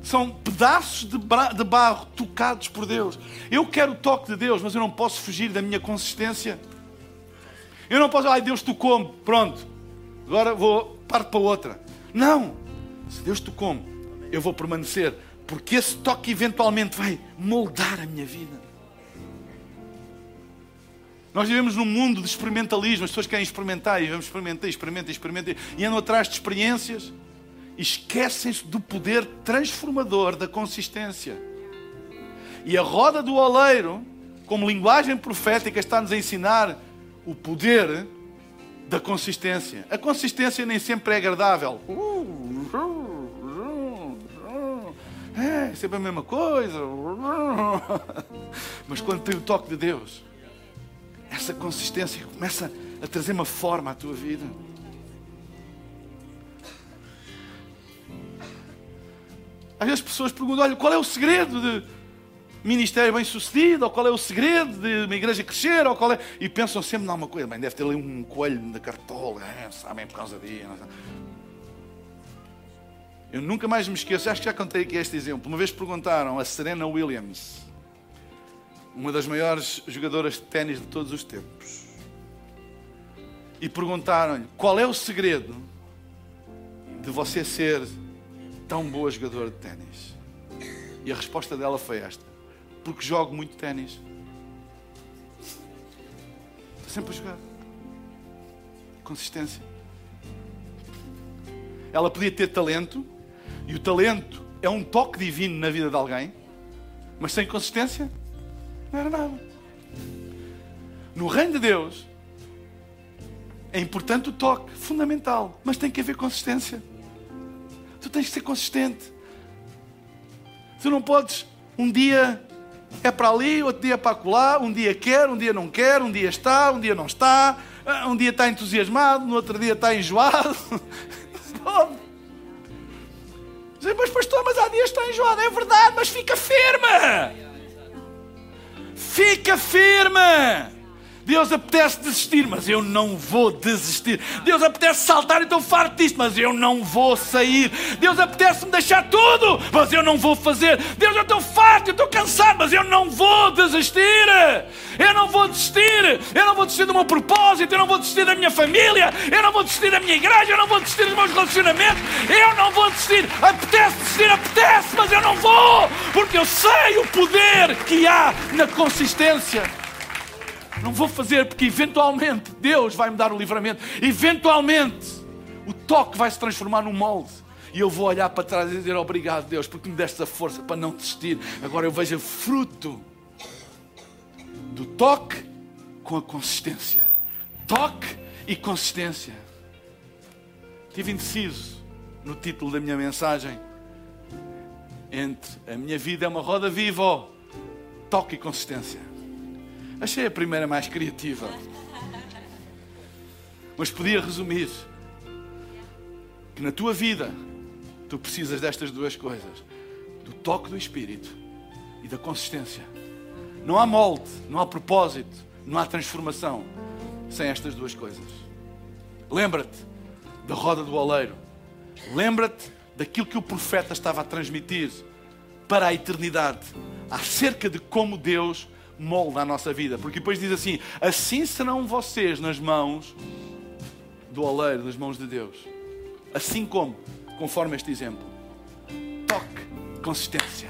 são pedaços de, de barro tocados por Deus. Eu quero o toque de Deus, mas eu não posso fugir da minha consistência. Eu não posso, ai, Deus tocou-me, pronto, agora vou, parto para outra. Não, se Deus tocou-me, eu vou permanecer porque esse toque eventualmente vai moldar a minha vida. Nós vivemos num mundo de experimentalismo, as pessoas querem experimentar e vamos experimentar, experimentar, experimentar e andam atrás de experiências e esquecem-se do poder transformador da consistência. E a roda do oleiro, como linguagem profética, está-nos a ensinar o poder da consistência. A consistência nem sempre é agradável. Uh, uh. É, sempre a mesma coisa. Mas quando tem o toque de Deus, essa consistência começa a trazer uma forma à tua vida. Às vezes as pessoas perguntam: olha, qual é o segredo de ministério bem sucedido? Ou qual é o segredo de uma igreja crescer? Ou qual é... E pensam sempre numa coisa: bem, deve ter ali um coelho da cartola, é, sabem por causa disso. Eu nunca mais me esqueço, acho que já contei aqui este exemplo. Uma vez perguntaram a Serena Williams, uma das maiores jogadoras de ténis de todos os tempos, e perguntaram-lhe qual é o segredo de você ser tão boa jogadora de ténis. E a resposta dela foi esta: porque jogo muito ténis. Estou sempre a jogar. Consistência. Ela podia ter talento, e o talento é um toque divino na vida de alguém, mas sem consistência, não era nada. No reino de Deus, é importante o toque, fundamental, mas tem que haver consistência. Tu tens que ser consistente. Tu não podes, um dia é para ali, outro dia é para lá, um dia quer, um dia não quer, um dia está, um dia não está, um dia está entusiasmado, no outro dia está enjoado. <laughs> Pode. Mas pastor, mas há dias está enjoado. É verdade, mas fica firme. Fica firme. Deus apetece desistir, mas eu não vou desistir. Deus apetece saltar e estou farto disto, mas eu não vou sair. Deus apetece-me deixar tudo, mas eu não vou fazer. Deus, eu estou farto, eu estou cansado, mas eu não vou desistir. Eu não vou desistir. Eu não vou desistir do meu propósito, eu não vou desistir da minha família, eu não vou desistir da minha igreja, eu não vou desistir dos meus relacionamentos. Eu não vou desistir. Apetece desistir, apetece, mas eu não vou, porque eu sei o poder que há na consistência. Não vou fazer porque eventualmente Deus vai me dar o livramento. Eventualmente o toque vai se transformar num molde. E eu vou olhar para trás e dizer obrigado, Deus, porque me deste a força para não desistir. Agora eu vejo fruto do toque com a consistência. Toque e consistência. Estive indeciso no título da minha mensagem. Entre a minha vida é uma roda viva, toque e consistência. Achei a primeira mais criativa. Mas podia resumir que na tua vida tu precisas destas duas coisas: do toque do Espírito e da consistência. Não há molde, não há propósito, não há transformação sem estas duas coisas. Lembra-te da roda do oleiro. Lembra-te daquilo que o profeta estava a transmitir para a eternidade acerca de como Deus molda a nossa vida. Porque depois diz assim: assim serão vocês nas mãos do oleiro, nas mãos de Deus. Assim como, conforme este exemplo. Toque, consistência.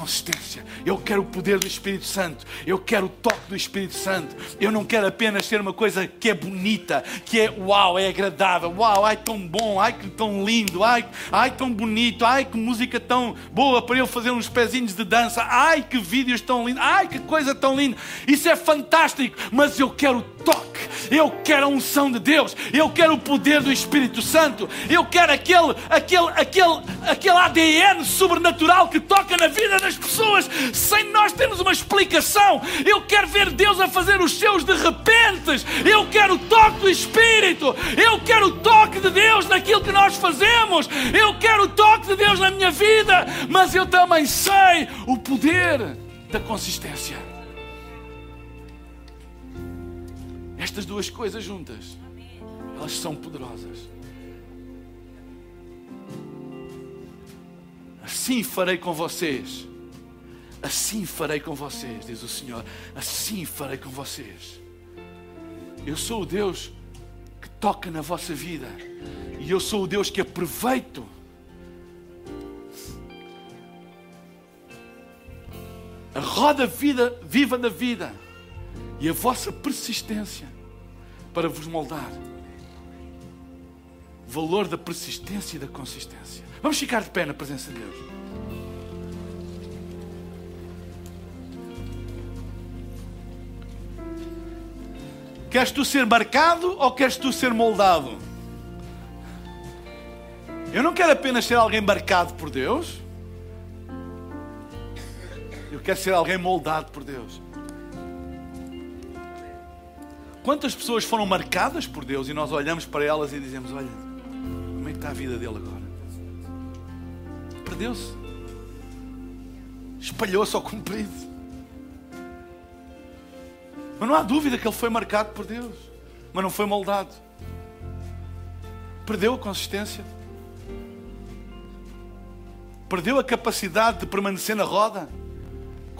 Consistência. Eu quero o poder do Espírito Santo. Eu quero o toque do Espírito Santo. Eu não quero apenas ser uma coisa que é bonita, que é uau, é agradável. Uau, ai tão bom, ai que tão lindo, ai, ai tão bonito, ai que música tão boa para eu fazer uns pezinhos de dança. Ai que vídeos tão lindos, ai que coisa tão linda. Isso é fantástico, mas eu quero o toque. Eu quero a unção de Deus. Eu quero o poder do Espírito Santo. Eu quero aquele, aquele, aquele, aquele ADN sobrenatural que toca na vida das pessoas sem nós termos uma explicação. Eu quero ver Deus a fazer os seus de repentes. Eu quero o toque do Espírito. Eu quero o toque de Deus naquilo que nós fazemos. Eu quero o toque de Deus na minha vida. Mas eu também sei o poder da consistência. Estas duas coisas juntas, elas são poderosas. Assim farei com vocês. Assim farei com vocês, diz o Senhor. Assim farei com vocês. Eu sou o Deus que toca na vossa vida. E eu sou o Deus que aproveito. A roda vida, viva da vida e a vossa persistência para vos moldar. Valor da persistência e da consistência. Vamos ficar de pé na presença de Deus. Queres tu ser marcado ou queres tu ser moldado? Eu não quero apenas ser alguém marcado por Deus. Eu quero ser alguém moldado por Deus. Quantas pessoas foram marcadas por Deus e nós olhamos para elas e dizemos: Olha, como é que está a vida dele agora? Perdeu-se, espalhou-se ao comprido. Mas não há dúvida que ele foi marcado por Deus, mas não foi moldado. Perdeu a consistência, perdeu a capacidade de permanecer na roda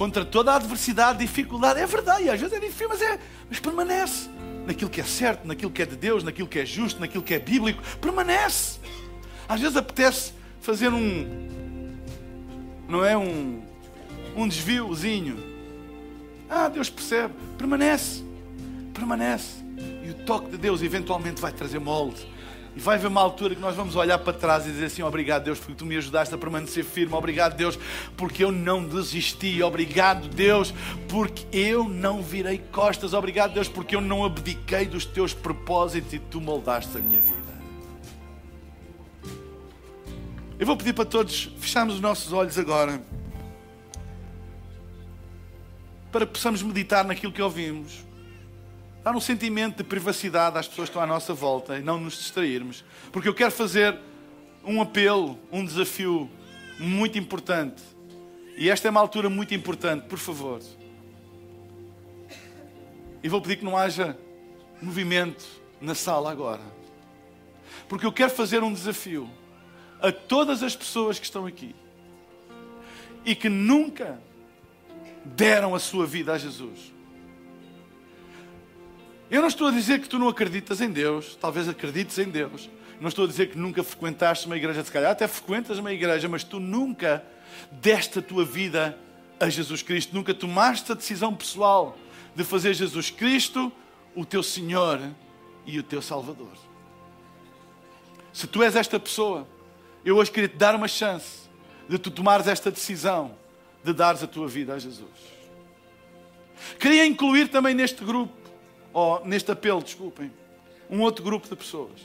contra toda a adversidade, dificuldade. É verdade, às vezes é difícil, mas, é, mas permanece naquilo que é certo, naquilo que é de Deus, naquilo que é justo, naquilo que é bíblico. Permanece. Às vezes apetece fazer um, não é um, um desviozinho. Ah, Deus percebe. Permanece. Permanece. E o toque de Deus eventualmente vai trazer molde e vai haver uma altura que nós vamos olhar para trás e dizer assim: Obrigado, Deus, porque tu me ajudaste a permanecer firme. Obrigado, Deus, porque eu não desisti. Obrigado, Deus, porque eu não virei costas. Obrigado, Deus, porque eu não abdiquei dos teus propósitos e tu moldaste a minha vida. Eu vou pedir para todos fecharmos os nossos olhos agora. Para que possamos meditar naquilo que ouvimos. Dar um sentimento de privacidade às pessoas que estão à nossa volta e não nos distrairmos. Porque eu quero fazer um apelo, um desafio muito importante. E esta é uma altura muito importante, por favor. E vou pedir que não haja movimento na sala agora. Porque eu quero fazer um desafio a todas as pessoas que estão aqui e que nunca deram a sua vida a Jesus. Eu não estou a dizer que tu não acreditas em Deus, talvez acredites em Deus. Não estou a dizer que nunca frequentaste uma igreja, se calhar até frequentas uma igreja, mas tu nunca deste a tua vida a Jesus Cristo, nunca tomaste a decisão pessoal de fazer Jesus Cristo o teu Senhor e o teu Salvador. Se tu és esta pessoa, eu hoje queria te dar uma chance de tu tomares esta decisão de dares a tua vida a Jesus. Queria incluir também neste grupo, ou neste apelo, desculpem, um outro grupo de pessoas.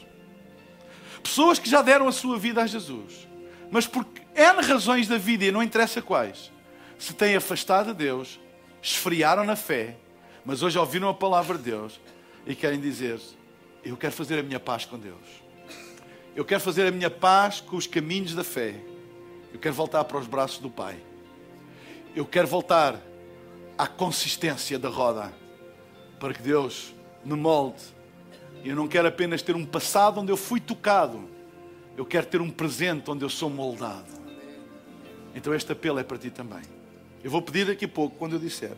Pessoas que já deram a sua vida a Jesus, mas por N razões da vida, e não interessa quais, se têm afastado de Deus, esfriaram na fé, mas hoje ouviram a palavra de Deus e querem dizer: Eu quero fazer a minha paz com Deus. Eu quero fazer a minha paz com os caminhos da fé. Eu quero voltar para os braços do Pai. Eu quero voltar à consistência da roda para que Deus me molde. Eu não quero apenas ter um passado onde eu fui tocado. Eu quero ter um presente onde eu sou moldado. Então este apelo é para ti também. Eu vou pedir daqui a pouco, quando eu disser,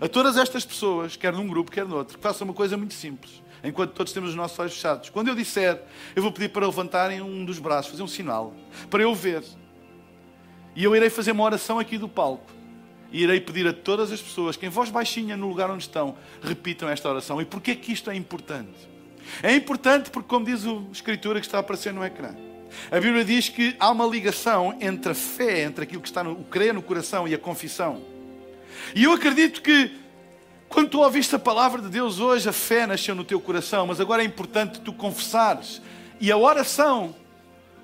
a todas estas pessoas, quer num grupo, quer noutro, que façam uma coisa muito simples, enquanto todos temos os nossos olhos fechados. Quando eu disser, eu vou pedir para levantarem um dos braços, fazer um sinal, para eu ver. E eu irei fazer uma oração aqui do palco. E irei pedir a todas as pessoas que, em voz baixinha, no lugar onde estão, repitam esta oração. E porquê que isto é importante? É importante porque, como diz a Escritura que está a aparecer no ecrã, a Bíblia diz que há uma ligação entre a fé, entre aquilo que está no crer no coração e a confissão. E eu acredito que quando tu ouviste a palavra de Deus hoje, a fé nasceu no teu coração, mas agora é importante tu confessares. E a oração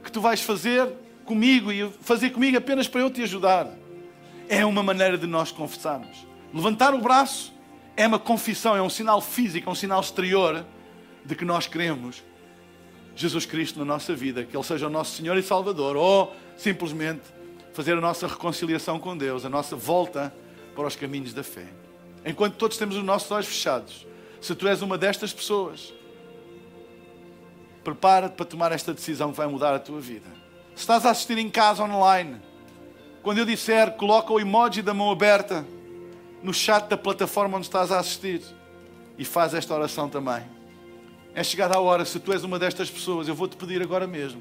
que tu vais fazer comigo e fazer comigo apenas para eu te ajudar, é uma maneira de nós confessarmos. Levantar o braço é uma confissão, é um sinal físico, é um sinal exterior de que nós queremos Jesus Cristo na nossa vida, que Ele seja o nosso Senhor e Salvador, ou simplesmente fazer a nossa reconciliação com Deus, a nossa volta para os caminhos da fé. Enquanto todos temos os nossos olhos fechados, se tu és uma destas pessoas, prepara-te para tomar esta decisão que vai mudar a tua vida. Se estás a assistir em casa online, quando eu disser, coloca o emoji da mão aberta no chat da plataforma onde estás a assistir e faz esta oração também. É chegada a hora, se tu és uma destas pessoas, eu vou-te pedir agora mesmo,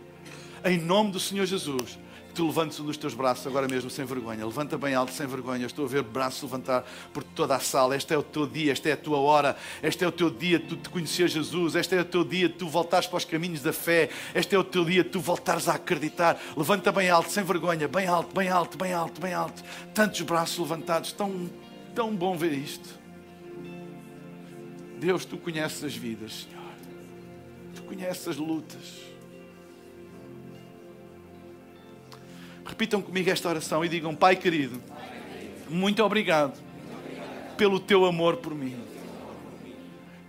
em nome do Senhor Jesus, tu levantes um dos teus braços agora mesmo sem vergonha. Levanta bem alto sem vergonha. estou a ver braços levantar por toda a sala. Este é o teu dia, esta é a tua hora. Este é o teu dia de tu te conhecer Jesus. Este é o teu dia de tu voltares para os caminhos da fé. Este é o teu dia de tu voltares a acreditar. Levanta bem alto, sem vergonha. Bem alto, bem alto, bem alto, bem alto. Tantos braços levantados. Tão, tão bom ver isto. Deus, tu conheces as vidas, Senhor. Tu conheces as lutas. Repitam comigo esta oração e digam: Pai querido, muito obrigado pelo teu amor por mim.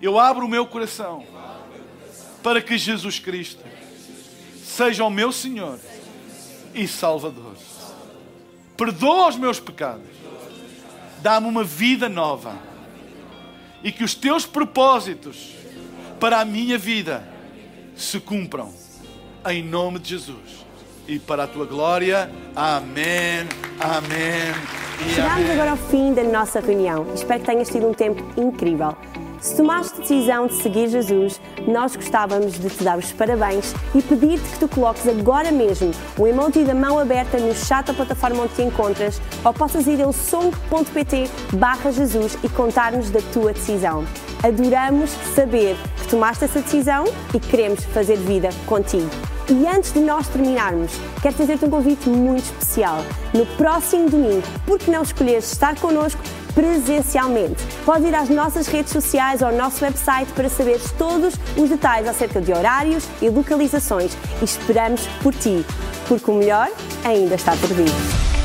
Eu abro o meu coração para que Jesus Cristo seja o meu Senhor e Salvador. Perdoa os meus pecados. Dá-me uma vida nova. E que os teus propósitos para a minha vida se cumpram. Em nome de Jesus e para a tua glória. Amém, amém. Chegamos agora ao fim da nossa reunião. Espero que tenhas tido um tempo incrível. Se tomaste a decisão de seguir Jesus, nós gostávamos de te dar os parabéns e pedir-te que tu coloques agora mesmo o emoji da mão aberta no chat da plataforma onde te encontras ou possas ir ao som.pt barra Jesus e contar-nos da tua decisão. Adoramos saber que tomaste essa decisão e queremos fazer vida contigo. E antes de nós terminarmos, quero fazer-te um convite muito especial. No próximo domingo, por que não escolheres estar connosco presencialmente? Podes ir às nossas redes sociais ou ao nosso website para saberes todos os detalhes acerca de horários e localizações e esperamos por ti, porque o melhor ainda está por vir.